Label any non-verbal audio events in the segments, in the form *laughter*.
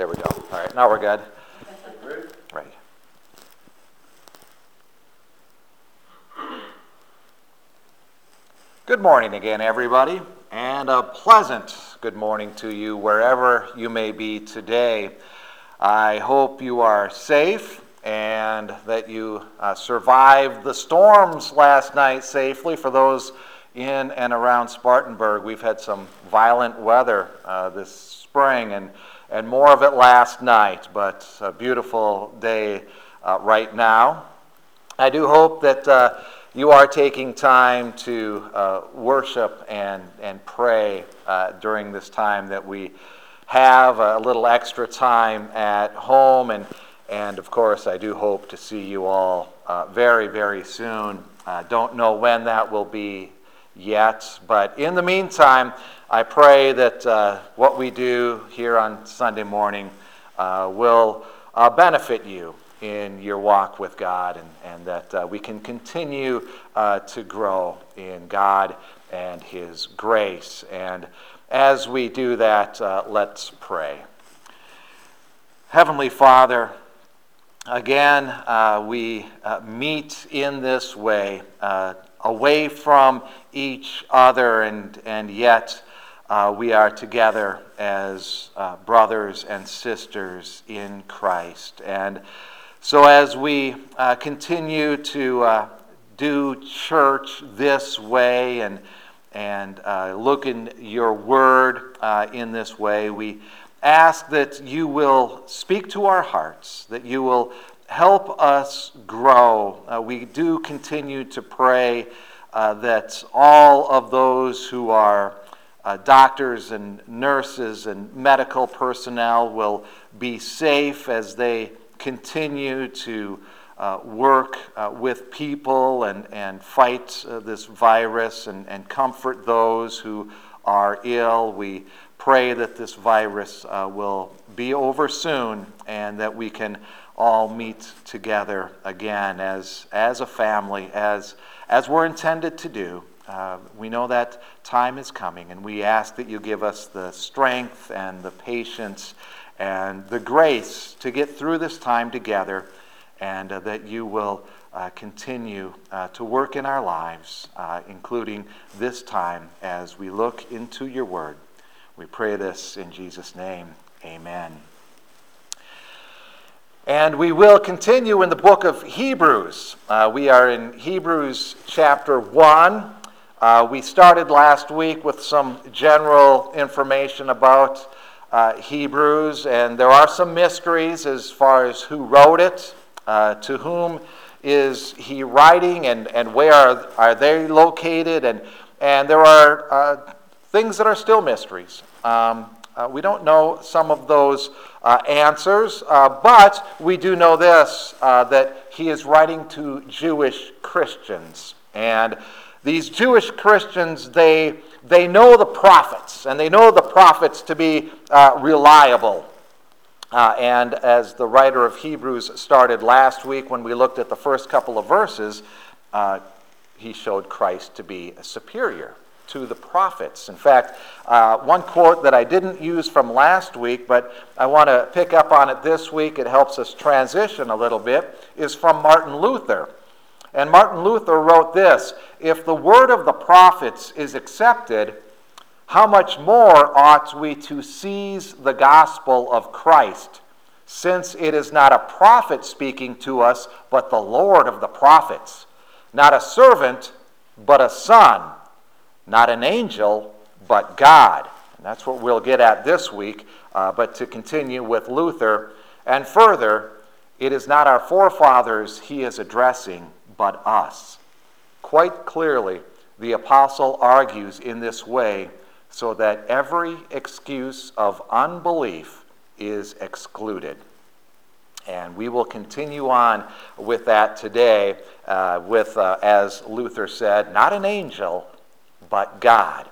There we go. All right, now we're good. Right. Good morning again, everybody, and a pleasant good morning to you wherever you may be today. I hope you are safe and that you uh, survived the storms last night safely. For those in and around Spartanburg, we've had some violent weather uh, this spring, and and more of it last night, but a beautiful day uh, right now. I do hope that uh, you are taking time to uh, worship and, and pray uh, during this time that we have a little extra time at home. And, and of course, I do hope to see you all uh, very, very soon. Uh, don't know when that will be yet, but in the meantime, I pray that uh, what we do here on Sunday morning uh, will uh, benefit you in your walk with God and, and that uh, we can continue uh, to grow in God and His grace. And as we do that, uh, let's pray. Heavenly Father, again, we meet in this way, away from each other, and, and yet uh, we are together as uh, brothers and sisters in Christ. And so, as we uh, continue to uh, do church this way and, and uh, look in your word uh, in this way, we ask that you will speak to our hearts, that you will help us grow. we do continue to pray that all of those who are uh, doctors and nurses and medical personnel will be safe as they continue to uh, work uh, with people and, and fight uh, this virus and, and comfort those who are ill. We pray that this virus uh, will be over soon and that we can all meet together again as, as a family, as, as we're intended to do. Uh, we know that time is coming, and we ask that you give us the strength and the patience and the grace to get through this time together, and uh, that you will uh, continue uh, to work in our lives, uh, including this time as we look into your word. We pray this in Jesus' name. Amen. And we will continue in the book of Hebrews. Uh, we are in Hebrews chapter 1. Uh, we started last week with some general information about uh, Hebrews, and there are some mysteries as far as who wrote it, uh, to whom is he writing, and, and where are, are they located, and, and there are uh, things that are still mysteries. Um, uh, we don't know some of those uh, answers, but we do know this that he is writing to Jewish Christians. And these Jewish Christians, they, they know the prophets, and they know the prophets to be uh, reliable. Uh, and as the writer of Hebrews started last week when we looked at the first couple of verses, uh, he showed Christ to be superior to the prophets. In fact, uh, one quote that I didn't use from last week, but I want to pick up on it this week, it helps us transition a little bit, is from Martin Luther. And Martin Luther wrote this If the word of the prophets is accepted, how much more ought we to seize the gospel of Christ, since it is not a prophet speaking to us, but the Lord of the prophets, not a servant, but a son, not an angel, but God. And that's what we'll get at this week. Uh, but to continue with Luther, and further, it is not our forefathers he is addressing but us. Quite clearly, the apostle argues in this way so that every excuse of unbelief is excluded. And we will continue on with that today, uh, with, uh, as Luther said, not an angel, but God.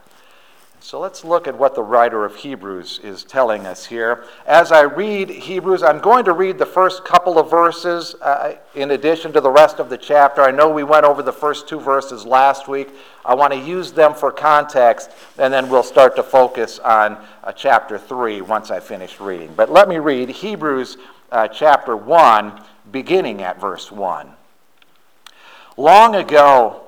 So let's look at what the writer of Hebrews is telling us here. As I read Hebrews, I'm going to read the first couple of verses uh, in addition to the rest of the chapter. I know we went over the first two verses last week. I want to use them for context, and then we'll start to focus on uh, chapter 3 once I finish reading. But let me read Hebrews uh, chapter 1, beginning at verse 1. Long ago,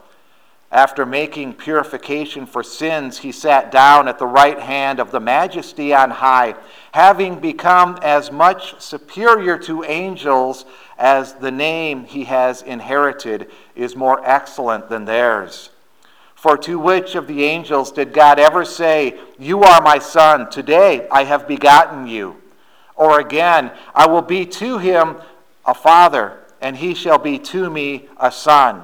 After making purification for sins, he sat down at the right hand of the majesty on high, having become as much superior to angels as the name he has inherited is more excellent than theirs. For to which of the angels did God ever say, You are my son, today I have begotten you? Or again, I will be to him a father, and he shall be to me a son.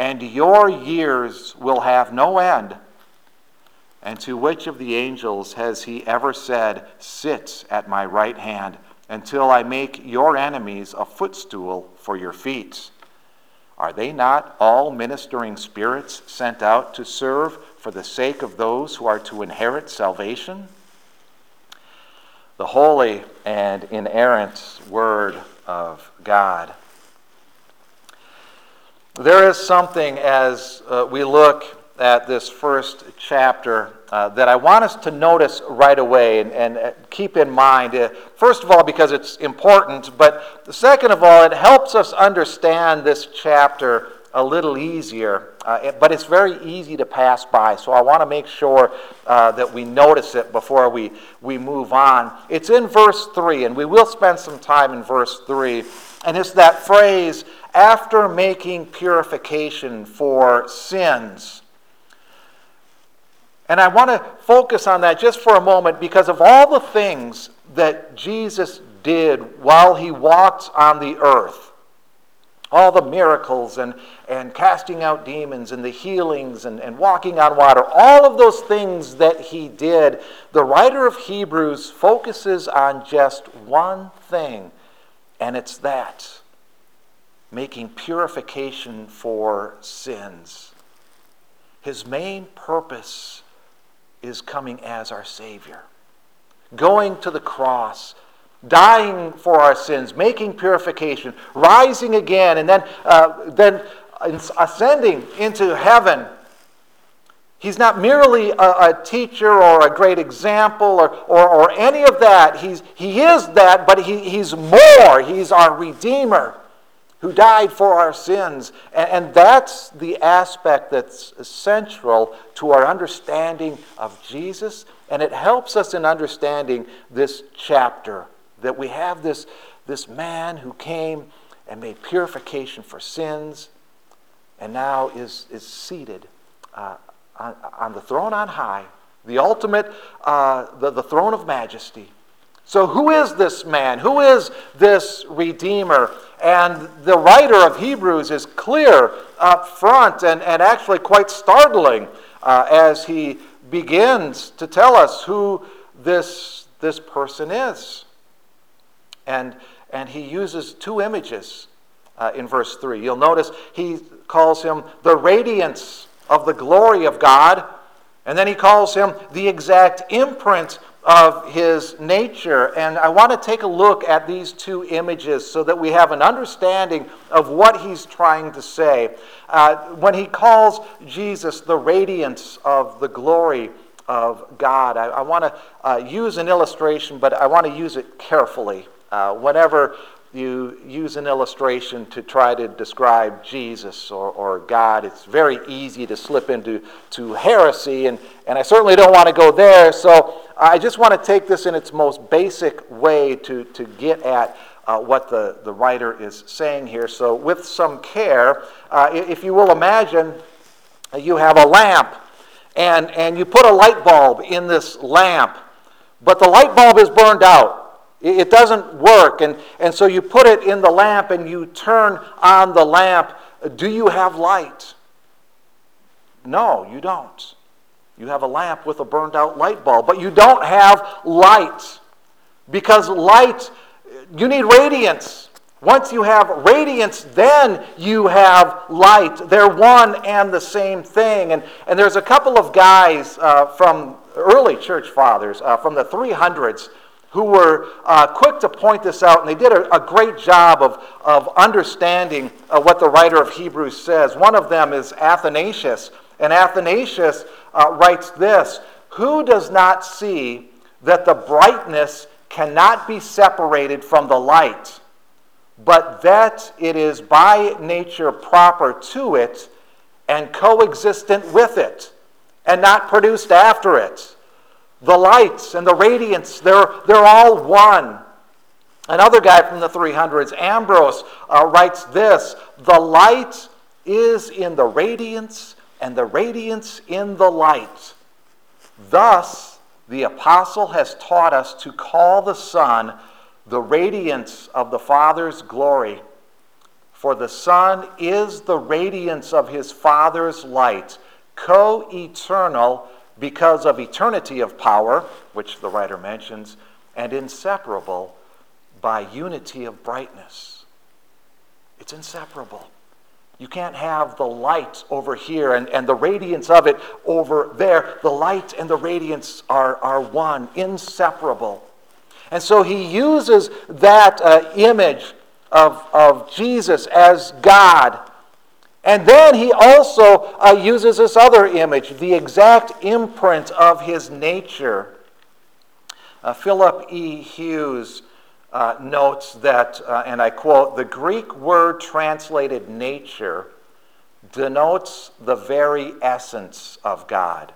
and your years will have no end. And to which of the angels has he ever said, Sit at my right hand until I make your enemies a footstool for your feet? Are they not all ministering spirits sent out to serve for the sake of those who are to inherit salvation? The holy and inerrant Word of God. There is something as uh, we look at this first chapter uh, that I want us to notice right away and, and uh, keep in mind. Uh, first of all, because it's important, but second of all, it helps us understand this chapter a little easier. Uh, but it's very easy to pass by, so I want to make sure uh, that we notice it before we, we move on. It's in verse 3, and we will spend some time in verse 3. And it's that phrase, after making purification for sins. And I want to focus on that just for a moment because of all the things that Jesus did while he walked on the earth. All the miracles and, and casting out demons and the healings and, and walking on water, all of those things that he did, the writer of Hebrews focuses on just one thing, and it's that making purification for sins. His main purpose is coming as our Savior, going to the cross, dying for our sins, making purification, rising again, and then, uh, then ascending into heaven. He's not merely a, a, teacher or a great example or, or, or any of that. He's, he is that, but he, he's more. He's our Redeemer who died for our sins. And, that's the aspect that's central to our understanding of Jesus. And it helps us in understanding this chapter that we have this, this man who came and made purification for sins and now is, is seated uh, on, on, the throne on high, the ultimate, uh, the, the throne of majesty. So, who is this man? Who is this Redeemer? And the writer of Hebrews is clear up front and, and actually quite startling uh, as he begins to tell us who this, this person is. And, and he uses two images uh, in verse 3. You'll notice he calls him the radiance of the glory of God, and then he calls him the exact imprint of his nature. And I want to take a look at these two images so that we have an understanding of what he's trying to say. Uh, when he calls Jesus the radiance of the glory of God, I, I want to uh, use an illustration, but I want to use it carefully. Uh, whenever you use an illustration to try to describe Jesus or, or God, it's very easy to slip into to heresy, and, and I certainly don't want to go there. So I just want to take this in its most basic way to, to get at uh, what the, the writer is saying here. So, with some care, uh, if you will imagine, you have a lamp, and, and you put a light bulb in this lamp, but the light bulb is burned out. It doesn't work. And, and so you put it in the lamp and you turn on the lamp. Do you have light? No, you don't. You have a lamp with a burned out light bulb, but you don't have light. Because light, you need radiance. Once you have radiance, then you have light. They're one and the same thing. And, and there's a couple of guys uh, from early church fathers, uh, from the 300s, who were uh, quick to point this out, and they did a, a great job of, of understanding uh, what the writer of Hebrews says. One of them is Athanasius, and Athanasius uh, writes this Who does not see that the brightness cannot be separated from the light, but that it is by nature proper to it and coexistent with it, and not produced after it? The lights and the radiance, they're, they're all one. Another guy from the 300s, Ambrose, uh, writes this The light is in the radiance, and the radiance in the light. Thus, the apostle has taught us to call the Son the radiance of the Father's glory. For the Son is the radiance of his Father's light, co eternal because of eternity of power, which the writer mentions, and inseparable by unity of brightness. It's inseparable. You can't have the light over here and, and the radiance of it over there. The light and the radiance are, are one, inseparable. And so he uses that uh, image of, of Jesus as God and then he also uh, uses this other image, the exact imprint of his nature. Uh, Philip E. Hughes uh, notes that, uh, and I quote, the Greek word translated nature denotes the very essence of God.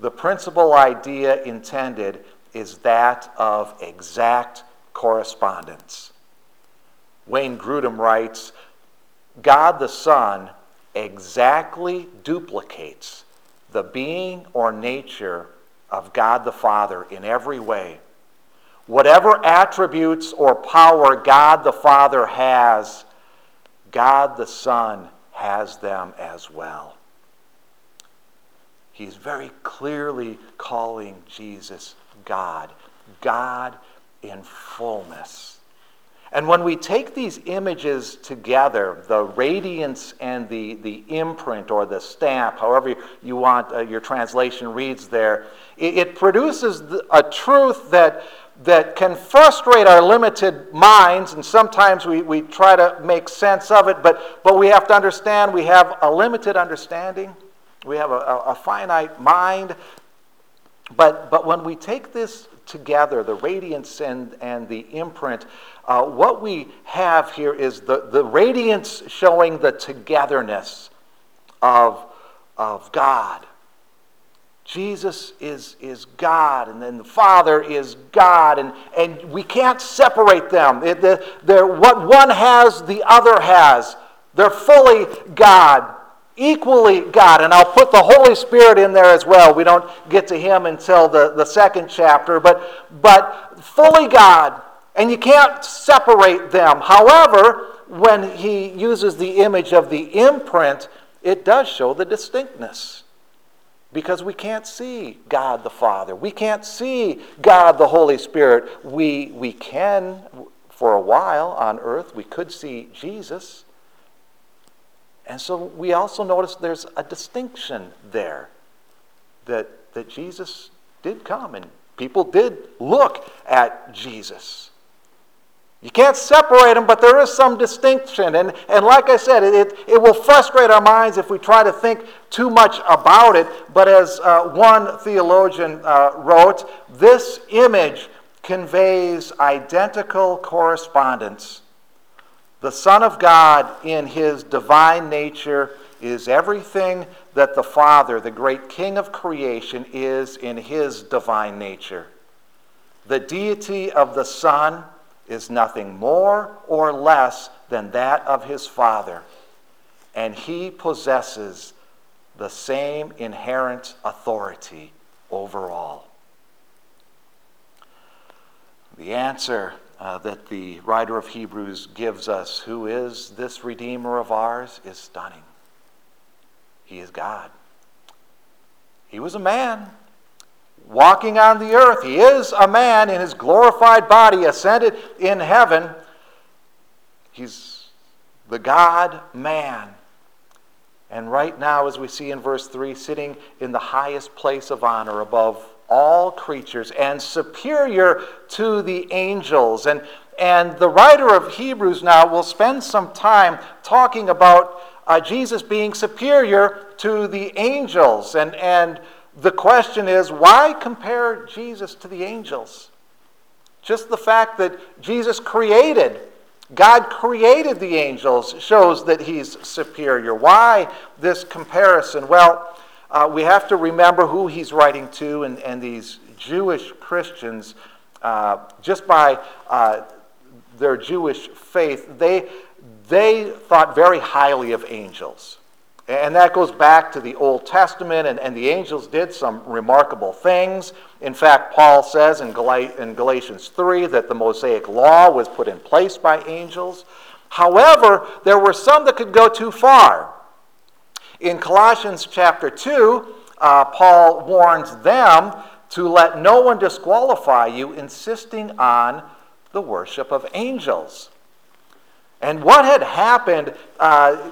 The principal idea intended is that of exact correspondence. Wayne Grudem writes God the Son exactly duplicates the being or nature of God the Father in every way. Whatever attributes or power God the Father has, God the Son has them as well. He's very clearly calling Jesus God, God in fullness. And when we take these images together, the radiance and the, the imprint or the stamp, however you want uh, your translation reads there, it, it produces a truth that, that can frustrate our limited minds, and sometimes we, we try to make sense of it, but, but we have to understand we have a limited understanding. We have a, a, a finite mind. But, but when we take this together, the radiance and, and the imprint, uh, what we have here is the, the radiance showing the togetherness of, of God. Jesus is, is God, and then the Father is God, and, and we can't separate them. They're, they're, what one has, the other has. They're fully God equally God. And I'll put the Holy Spirit in there as well. We don't get to him until the, the second chapter, but, but fully God. And you can't separate them. However, when he uses the image of the imprint, it does show the distinctness. because we can't see God the Father. We can't see God the Holy Spirit. We, we can, for a while on earth, we could see Jesus. And so we also notice there's a distinction there that, that Jesus did come and people did look at Jesus. You can't separate them, but there is some distinction. And, and like I said, it, it will frustrate our minds if we try to think too much about it. But as uh, one theologian uh, wrote, this image conveys identical correspondence. The Son of God, in his divine nature, is everything that the Father, the great King of creation, is in his divine nature. The deity of the Son is nothing more or less than that of his Father, and he possesses the same inherent authority over all. The answer uh, that the writer of Hebrews gives us, who is this Redeemer of ours, is stunning. He is God. He was a man walking on the earth. He is a man in his glorified body, ascended in heaven. He's the God man. And right now, as we see in verse 3, sitting in the highest place of honor above all creatures and superior to the angels. And, and the writer of Hebrews now will spend some time talking about uh, Jesus being superior to the angels. And, and the question is why compare Jesus to the angels? Just the fact that Jesus created, God created the angels, shows that he's superior. Why this comparison? Well, uh, we have to remember who he's writing to, and, and these Jewish Christians, uh, just by uh, their Jewish faith, they, they thought very highly of angels. And that goes back to the Old Testament, and, and the angels did some remarkable things. In fact, Paul says in, Gal- in Galatians 3 that the Mosaic law was put in place by angels. However, there were some that could go too far. In Colossians chapter 2, uh, Paul warns them to let no one disqualify you, insisting on the worship of angels. And what had happened uh,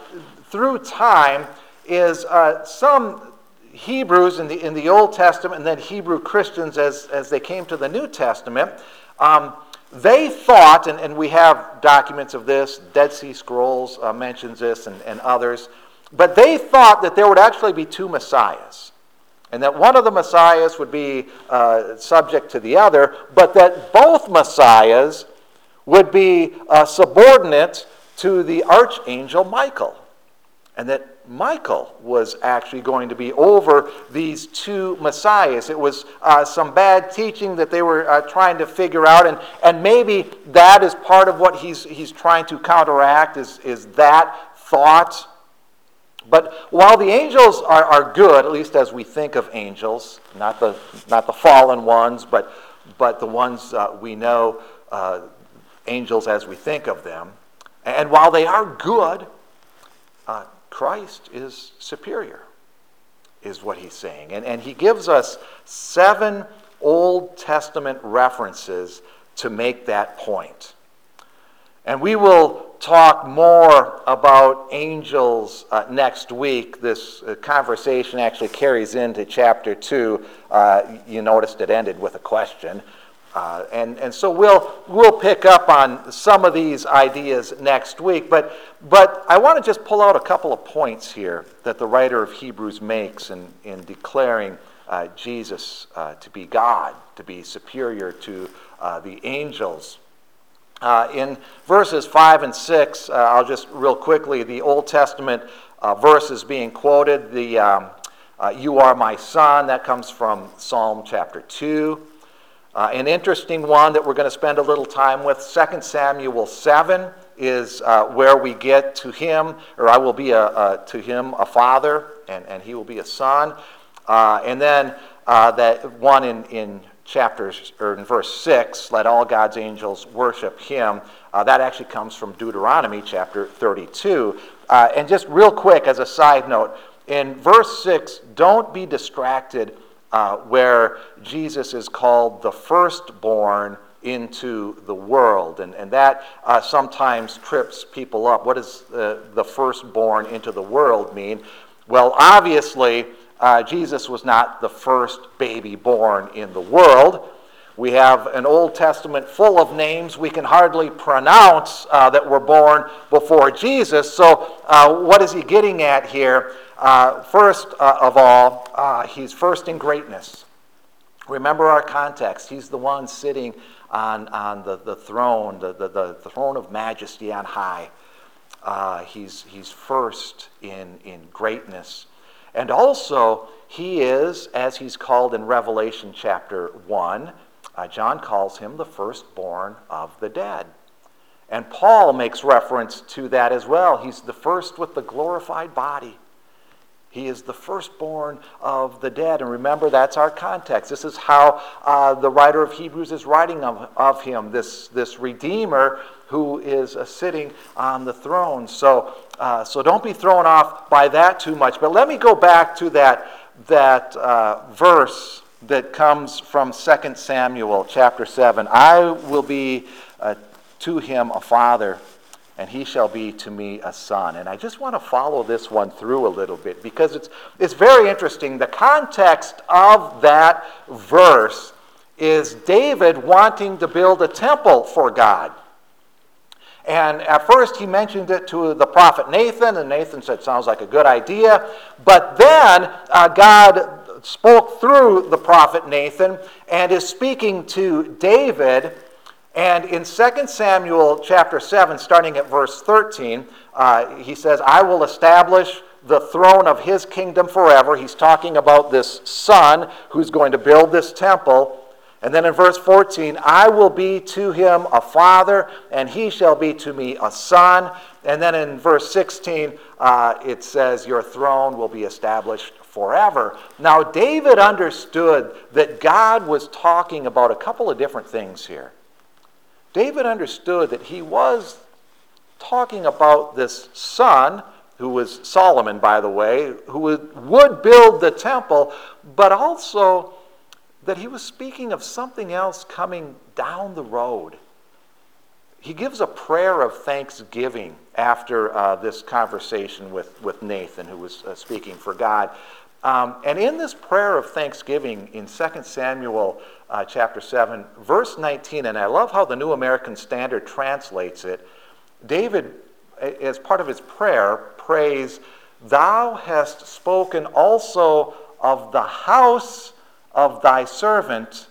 through time is uh, some Hebrews in the, in the Old Testament and then Hebrew Christians as, as they came to the New Testament, um, they thought, and, and we have documents of this, Dead Sea Scrolls uh, mentions this and, and others, but they thought that there would actually be two messiahs. And that one of the messiahs would be uh, subject to the other, but that both messiahs would be uh, subordinate to the archangel Michael and that Michael was actually going to be over these two messiahs. It was uh, some bad teaching that they were uh, trying to figure out, and, and maybe that is part of what he's, he's trying to counteract, is, is that thought. But while the angels are, are good, at least as we think of angels, not the, not the fallen ones, but, but the ones uh, we know, uh, angels as we think of them, and while they are good, uh, Christ is superior, is what he's saying. And, and he gives us seven Old Testament references to make that point. And we will talk more about angels uh, next week. This uh, conversation actually carries into chapter 2. Uh, you noticed it ended with a question. Uh, and, and so we'll, we'll pick up on some of these ideas next week. But, but I want to just pull out a couple of points here that the writer of Hebrews makes in, in declaring uh, Jesus uh, to be God, to be superior to the angels. Uh, in verses 5 and 6, uh, I'll just real quickly, the Old Testament verses being quoted, the um, You are my son, that comes from Psalm chapter 2. Uh, an interesting one that we're going to spend a little time with, 2 Samuel 7, is uh, where we get to him, or I will be a, a, to him a father, and, and he will be a son. Uh, and then uh, that one in, in chapters, or in verse 6, let all God's angels worship him. Uh, that actually comes from Deuteronomy chapter 32. Uh, and just real quick, as a side note, in verse 6, don't be distracted uh, where Jesus is called the firstborn into the world. And, and that uh, sometimes trips people up. What does uh, the firstborn into the world mean? Well, obviously, uh, Jesus was not the first baby born in the world. We have an Old Testament full of names we can hardly pronounce uh, that were born before Jesus. So, uh, what is he getting at here? Uh, first uh, of all, uh, he's first in greatness. Remember our context. He's the one sitting on, on the, the throne, the, the, the throne of majesty on high. Uh, he's, he's first in, in greatness. And also, he is, as he's called in Revelation chapter 1, uh, John calls him the firstborn of the dead. And Paul makes reference to that as well. He's the first with the glorified body. He is the firstborn of the dead. And remember, that's our context. This is how uh, the writer of Hebrews is writing of, of him, this, this Redeemer who is uh, sitting on the throne. So, uh, so don't be thrown off by that too much. But let me go back to that, that uh, verse that comes from 2 Samuel chapter 7. I will be uh, to him a father, and he shall be to me a son. And I just want to follow this one through a little bit because it's, it's very interesting. The context of that verse is David wanting to build a temple for God. And at first, he mentioned it to the prophet Nathan, and Nathan said, Sounds like a good idea. But then uh, God spoke through the prophet Nathan and is speaking to David. And in 2 Samuel chapter 7, starting at verse 13, uh, he says, I will establish the throne of his kingdom forever. He's talking about this son who's going to build this temple. And then in verse 14, I will be to him a father, and he shall be to me a son. And then in verse 16, uh, it says, Your throne will be established forever. Now, David understood that God was talking about a couple of different things here. David understood that he was talking about this son, who was Solomon, by the way, who would build the temple, but also that he was speaking of something else coming down the road. He gives a prayer of thanksgiving after uh, this conversation with, with Nathan, who was uh, speaking for God. Um, and in this prayer of thanksgiving in 2 Samuel uh, chapter 7, verse 19, and I love how the New American Standard translates it, David, as part of his prayer, prays, Thou hast spoken also of the house of thy servant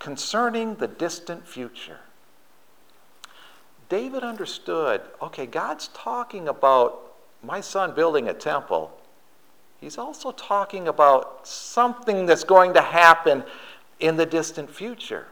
concerning the distant future. David understood okay, God's talking about my son building a temple He's also talking about something that's going to happen in the distant future.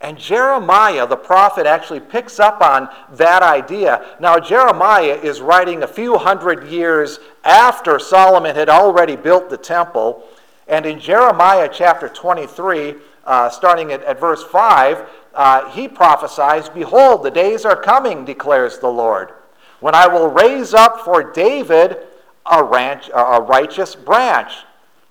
And Jeremiah, the prophet, actually picks up on that idea. Now, Jeremiah is writing a few hundred years after Solomon had already built the temple. And in Jeremiah chapter 23, uh, starting at, at, verse 5, uh, he prophesies Behold, the days are coming, declares the Lord, when I will raise up for David a, ranch, a righteous branch,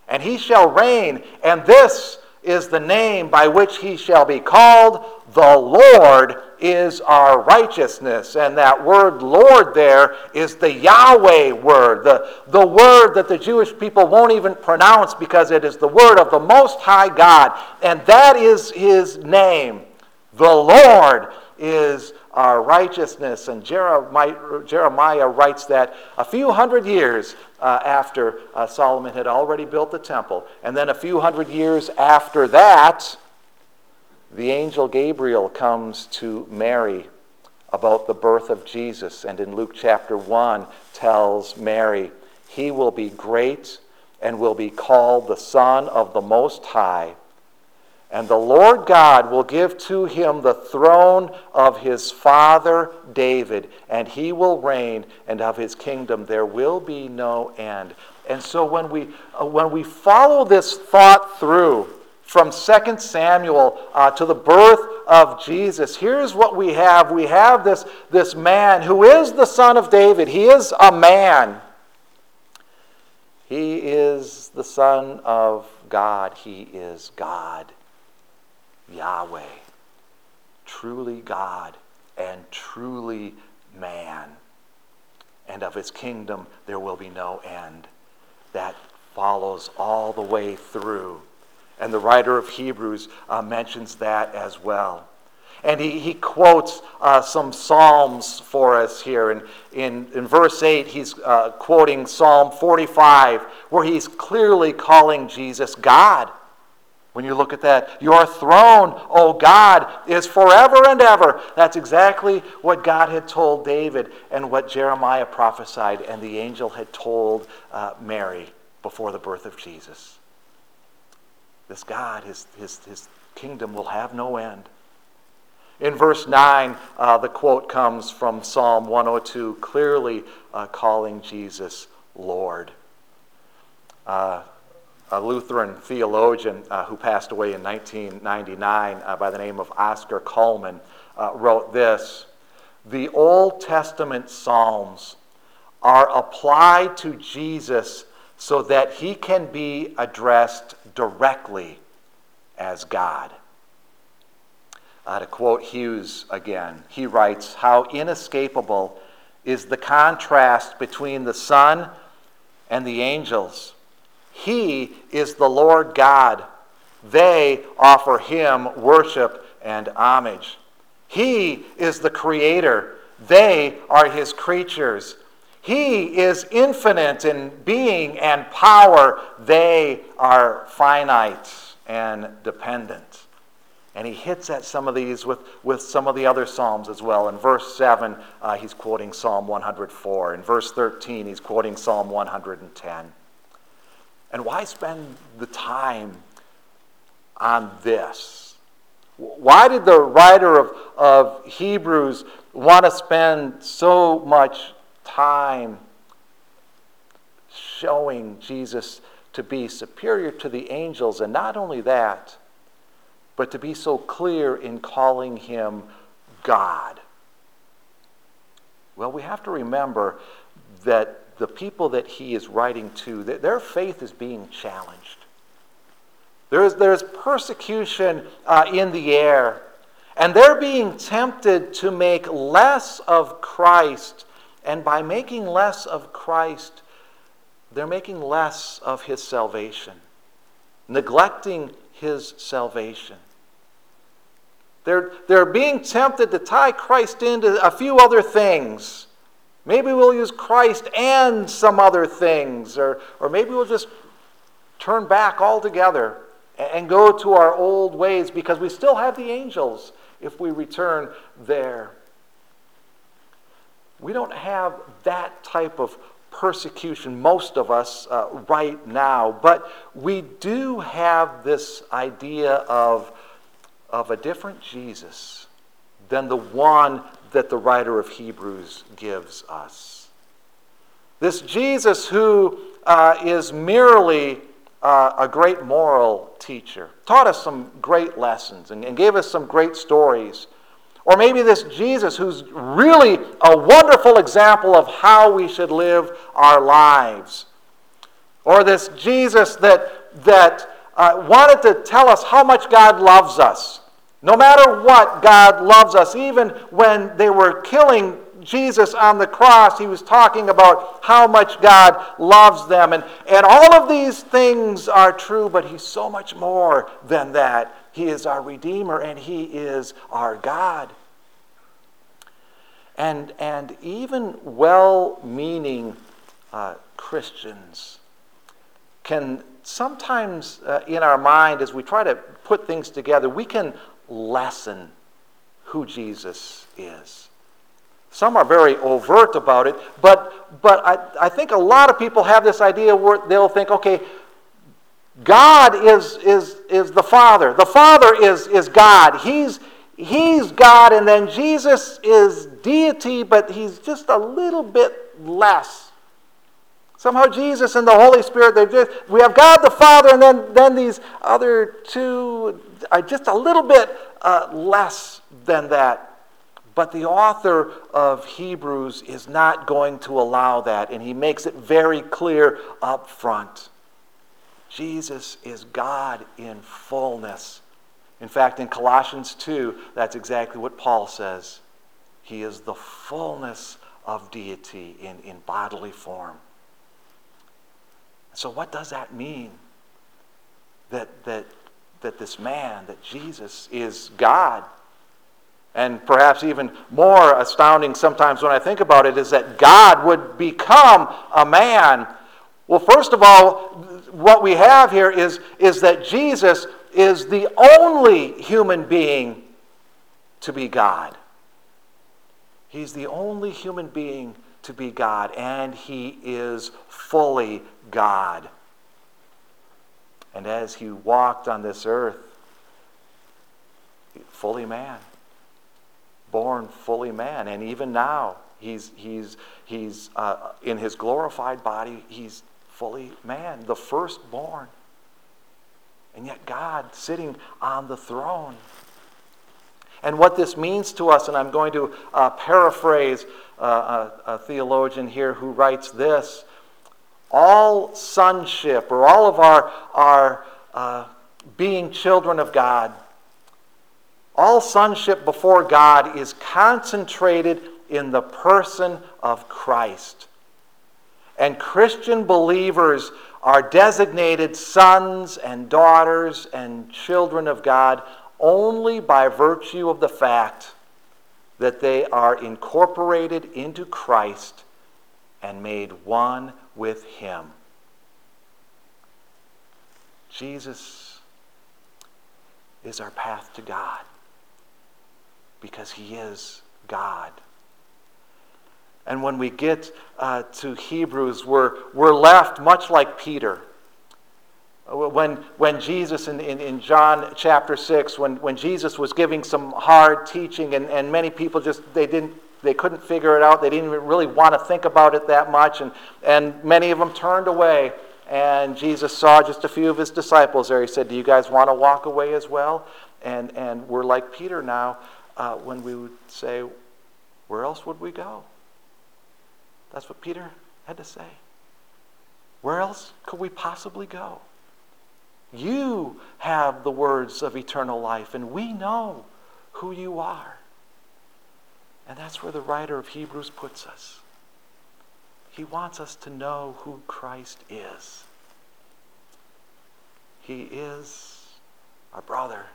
and he shall reign, and this is the name by which he shall be called. The Lord is our righteousness. And that word Lord there is the Yahweh word, the, the word that the Jewish people won't even pronounce because it is the word of the Most High God. And that is his name. The Lord is our righteousness. And Jeremiah, Jeremiah writes that a few hundred years uh, after uh, Solomon had already built the temple. And then a few hundred years after that, the angel Gabriel comes to Mary about the birth of Jesus. And in Luke chapter 1, tells Mary, He will be great and will be called the Son of the Most High and the Lord God will give to him the throne of his father David, and he will reign, and of his kingdom there will be no end. And so when we, uh, when we follow this thought through from 2 Samuel uh, to the birth of Jesus, here's what we have. We have this, this man who is the son of David, he is a man. He is the Son of God. He is God, Yahweh, truly God and truly man. And of his kingdom there will be no end. That follows all the way through. And the writer of Hebrews uh, mentions that as well. And he, he quotes uh, some Psalms for us here. And in, in verse 8, he's uh, quoting Psalm 45, where he's clearly calling Jesus God. When you look at that, your throne, O God, is forever and ever. That's exactly what God had told David and what Jeremiah prophesied and the angel had told uh, Mary before the birth of Jesus. This God, his, his, his kingdom will have no end. In verse 9, uh, the quote comes from Psalm 102, clearly uh, calling Jesus Lord. Uh, a Lutheran theologian uh, who passed away in 1999 uh, by the name of Oscar Cullmann uh, wrote this The Old Testament Psalms are applied to Jesus so that he can be addressed directly as God. Uh, to quote Hughes again, he writes, How inescapable is the contrast between the Son and the angels. He is the Lord God. They offer him worship and homage. He is the Creator. They are his creatures. He is infinite in being and power. They are finite and dependent. And he hits at some of these with, with some of the other Psalms as well. In verse 7, uh, he's quoting Psalm 104. In verse 13, he's quoting Psalm 110. And why spend the time on this? Why did the writer of, of Hebrews want to spend so much time showing Jesus to be superior to the angels? And not only that, but to be so clear in calling him God. Well, we have to remember that the people that he is writing to, their faith is being challenged. There's, there's persecution uh, in the air, and they're being tempted to make less of Christ. And by making less of Christ, they're making less of his salvation, neglecting his salvation. They're, they're being tempted to tie Christ into a few other things. Maybe we'll use Christ and some other things, or, or maybe we'll just turn back altogether and go to our old ways because we still have the angels if we return there. We don't have that type of persecution, most of us, uh, right now. But we do have this idea of, of a different Jesus than the one that the writer of Hebrews gives us. This Jesus who uh, is merely uh, a great moral teacher, taught us some great lessons and, and gave us some great stories or maybe this Jesus, who's really a wonderful example of how we should live our lives. Or this Jesus that, that uh, wanted to tell us how much God loves us. No matter what, God loves us. Even when they were killing Jesus on the cross, he was talking about how much God loves them. And, and all of these things are true, but he's so much more than that. He is our Redeemer and He is our God. And, and even well meaning uh, Christians can sometimes, uh, in our mind, as we try to put things together, we can lessen who Jesus is. Some are very overt about it, but, but I, I think a lot of people have this idea where they'll think, okay, God is, is, is the Father. The Father is, is God. He's, he's God, and then Jesus is deity, but he's just a little bit less. Somehow Jesus and the Holy Spirit, they just, we have God the Father, and then, then these other two are just a little bit uh, less than that. But the author of Hebrews is not going to allow that, and he makes it very clear up front. Jesus is God in fullness. In fact, in Colossians 2, that's exactly what Paul says. He is the fullness of deity in, in bodily form. So, what does that mean? That, that, that this man, that Jesus, is God. And perhaps even more astounding sometimes when I think about it is that God would become a man. Well, first of all, what we have here is, is that Jesus is the only human being to be God. He's the only human being to be God, and he is fully God. And as he walked on this earth, fully man, born fully man, and even now, he's, he's, he's uh, in his glorified body, he's fully man, the firstborn. And yet, God sitting on the throne. And what this means to us, and I'm going to uh, paraphrase uh, a, a theologian here who writes this all sonship, or all of our, our uh, being children of God, all sonship before God is concentrated in the person of Christ. And Christian believers are designated sons and daughters and children of God only by virtue of the fact that they are incorporated into Christ and made one with Him. Jesus is our path to God because He is God. And when we get uh, to Hebrews, we're, we're left much like Peter. When, when Jesus, in, in, in John chapter 6, when, when Jesus was giving some hard teaching, and, and many people just, they didn't they couldn't figure it out. They didn't really want to think about it that much. And, and many of them turned away. And Jesus saw just a few of his disciples there. He said, Do you guys want to walk away as well? And, and we're like Peter now uh, when we would say, Where else would we go? That's what Peter had to say. Where else could we possibly go? You have the words of eternal life, and we know who you are. And that's where the writer of Hebrews puts us. He wants us to know who Christ is. He is our brother,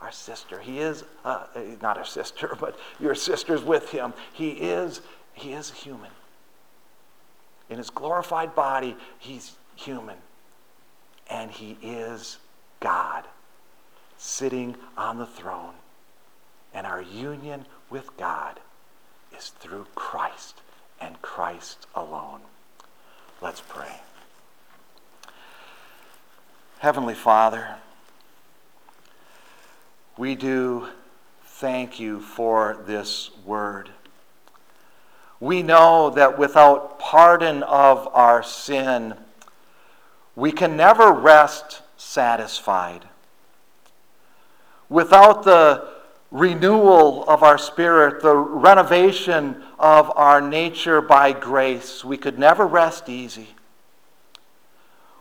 our sister. He is uh, not our sister, *laughs* but your sister's with him. He is he is human. In his glorified body, he's human. And he is God, sitting on the throne. And our union with God is through Christ and Christ alone. Let's pray. Heavenly Father, we do thank you for this word. We know that without pardon of our sin, we can never rest satisfied. Without the renewal of our spirit, the renovation of our nature by grace, we could never rest easy.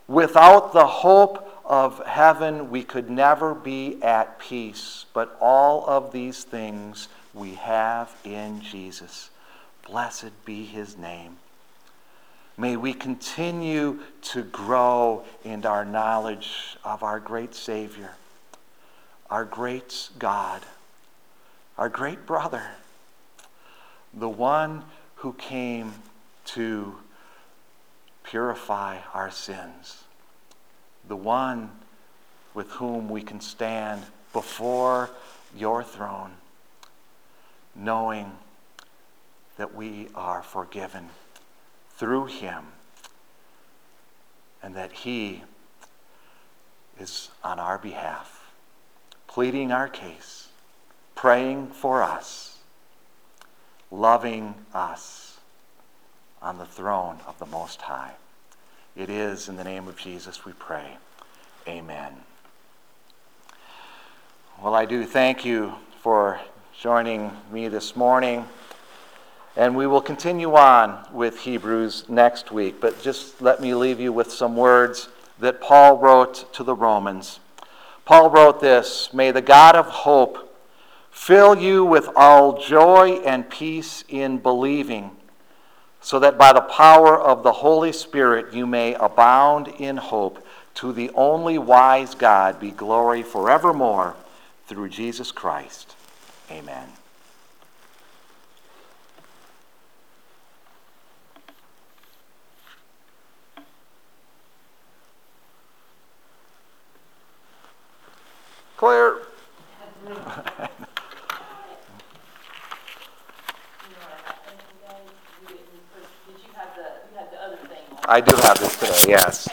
Without the hope of heaven, we could never be at peace. But all of these things we have in Jesus. Blessed be his name. May we continue to grow in our knowledge of our great Savior, our great God, our great brother, the one who came to purify our sins, the one with whom we can stand before your throne, knowing that we are forgiven through him and that he is on our behalf, pleading our case, praying for us, loving us on the throne of the Most High. It is in the name of Jesus we pray. Amen. Well, I do thank you for joining me this morning. And we will continue on with Hebrews next week, but just let me leave you with some words that Paul wrote to the Romans. Paul wrote this May the God of hope fill you with all joy and peace in believing, so that by the power of the Holy Spirit you may abound in hope. To the only wise God be glory forevermore through Jesus Christ. Amen. Claire. *laughs* I do have this today, yes.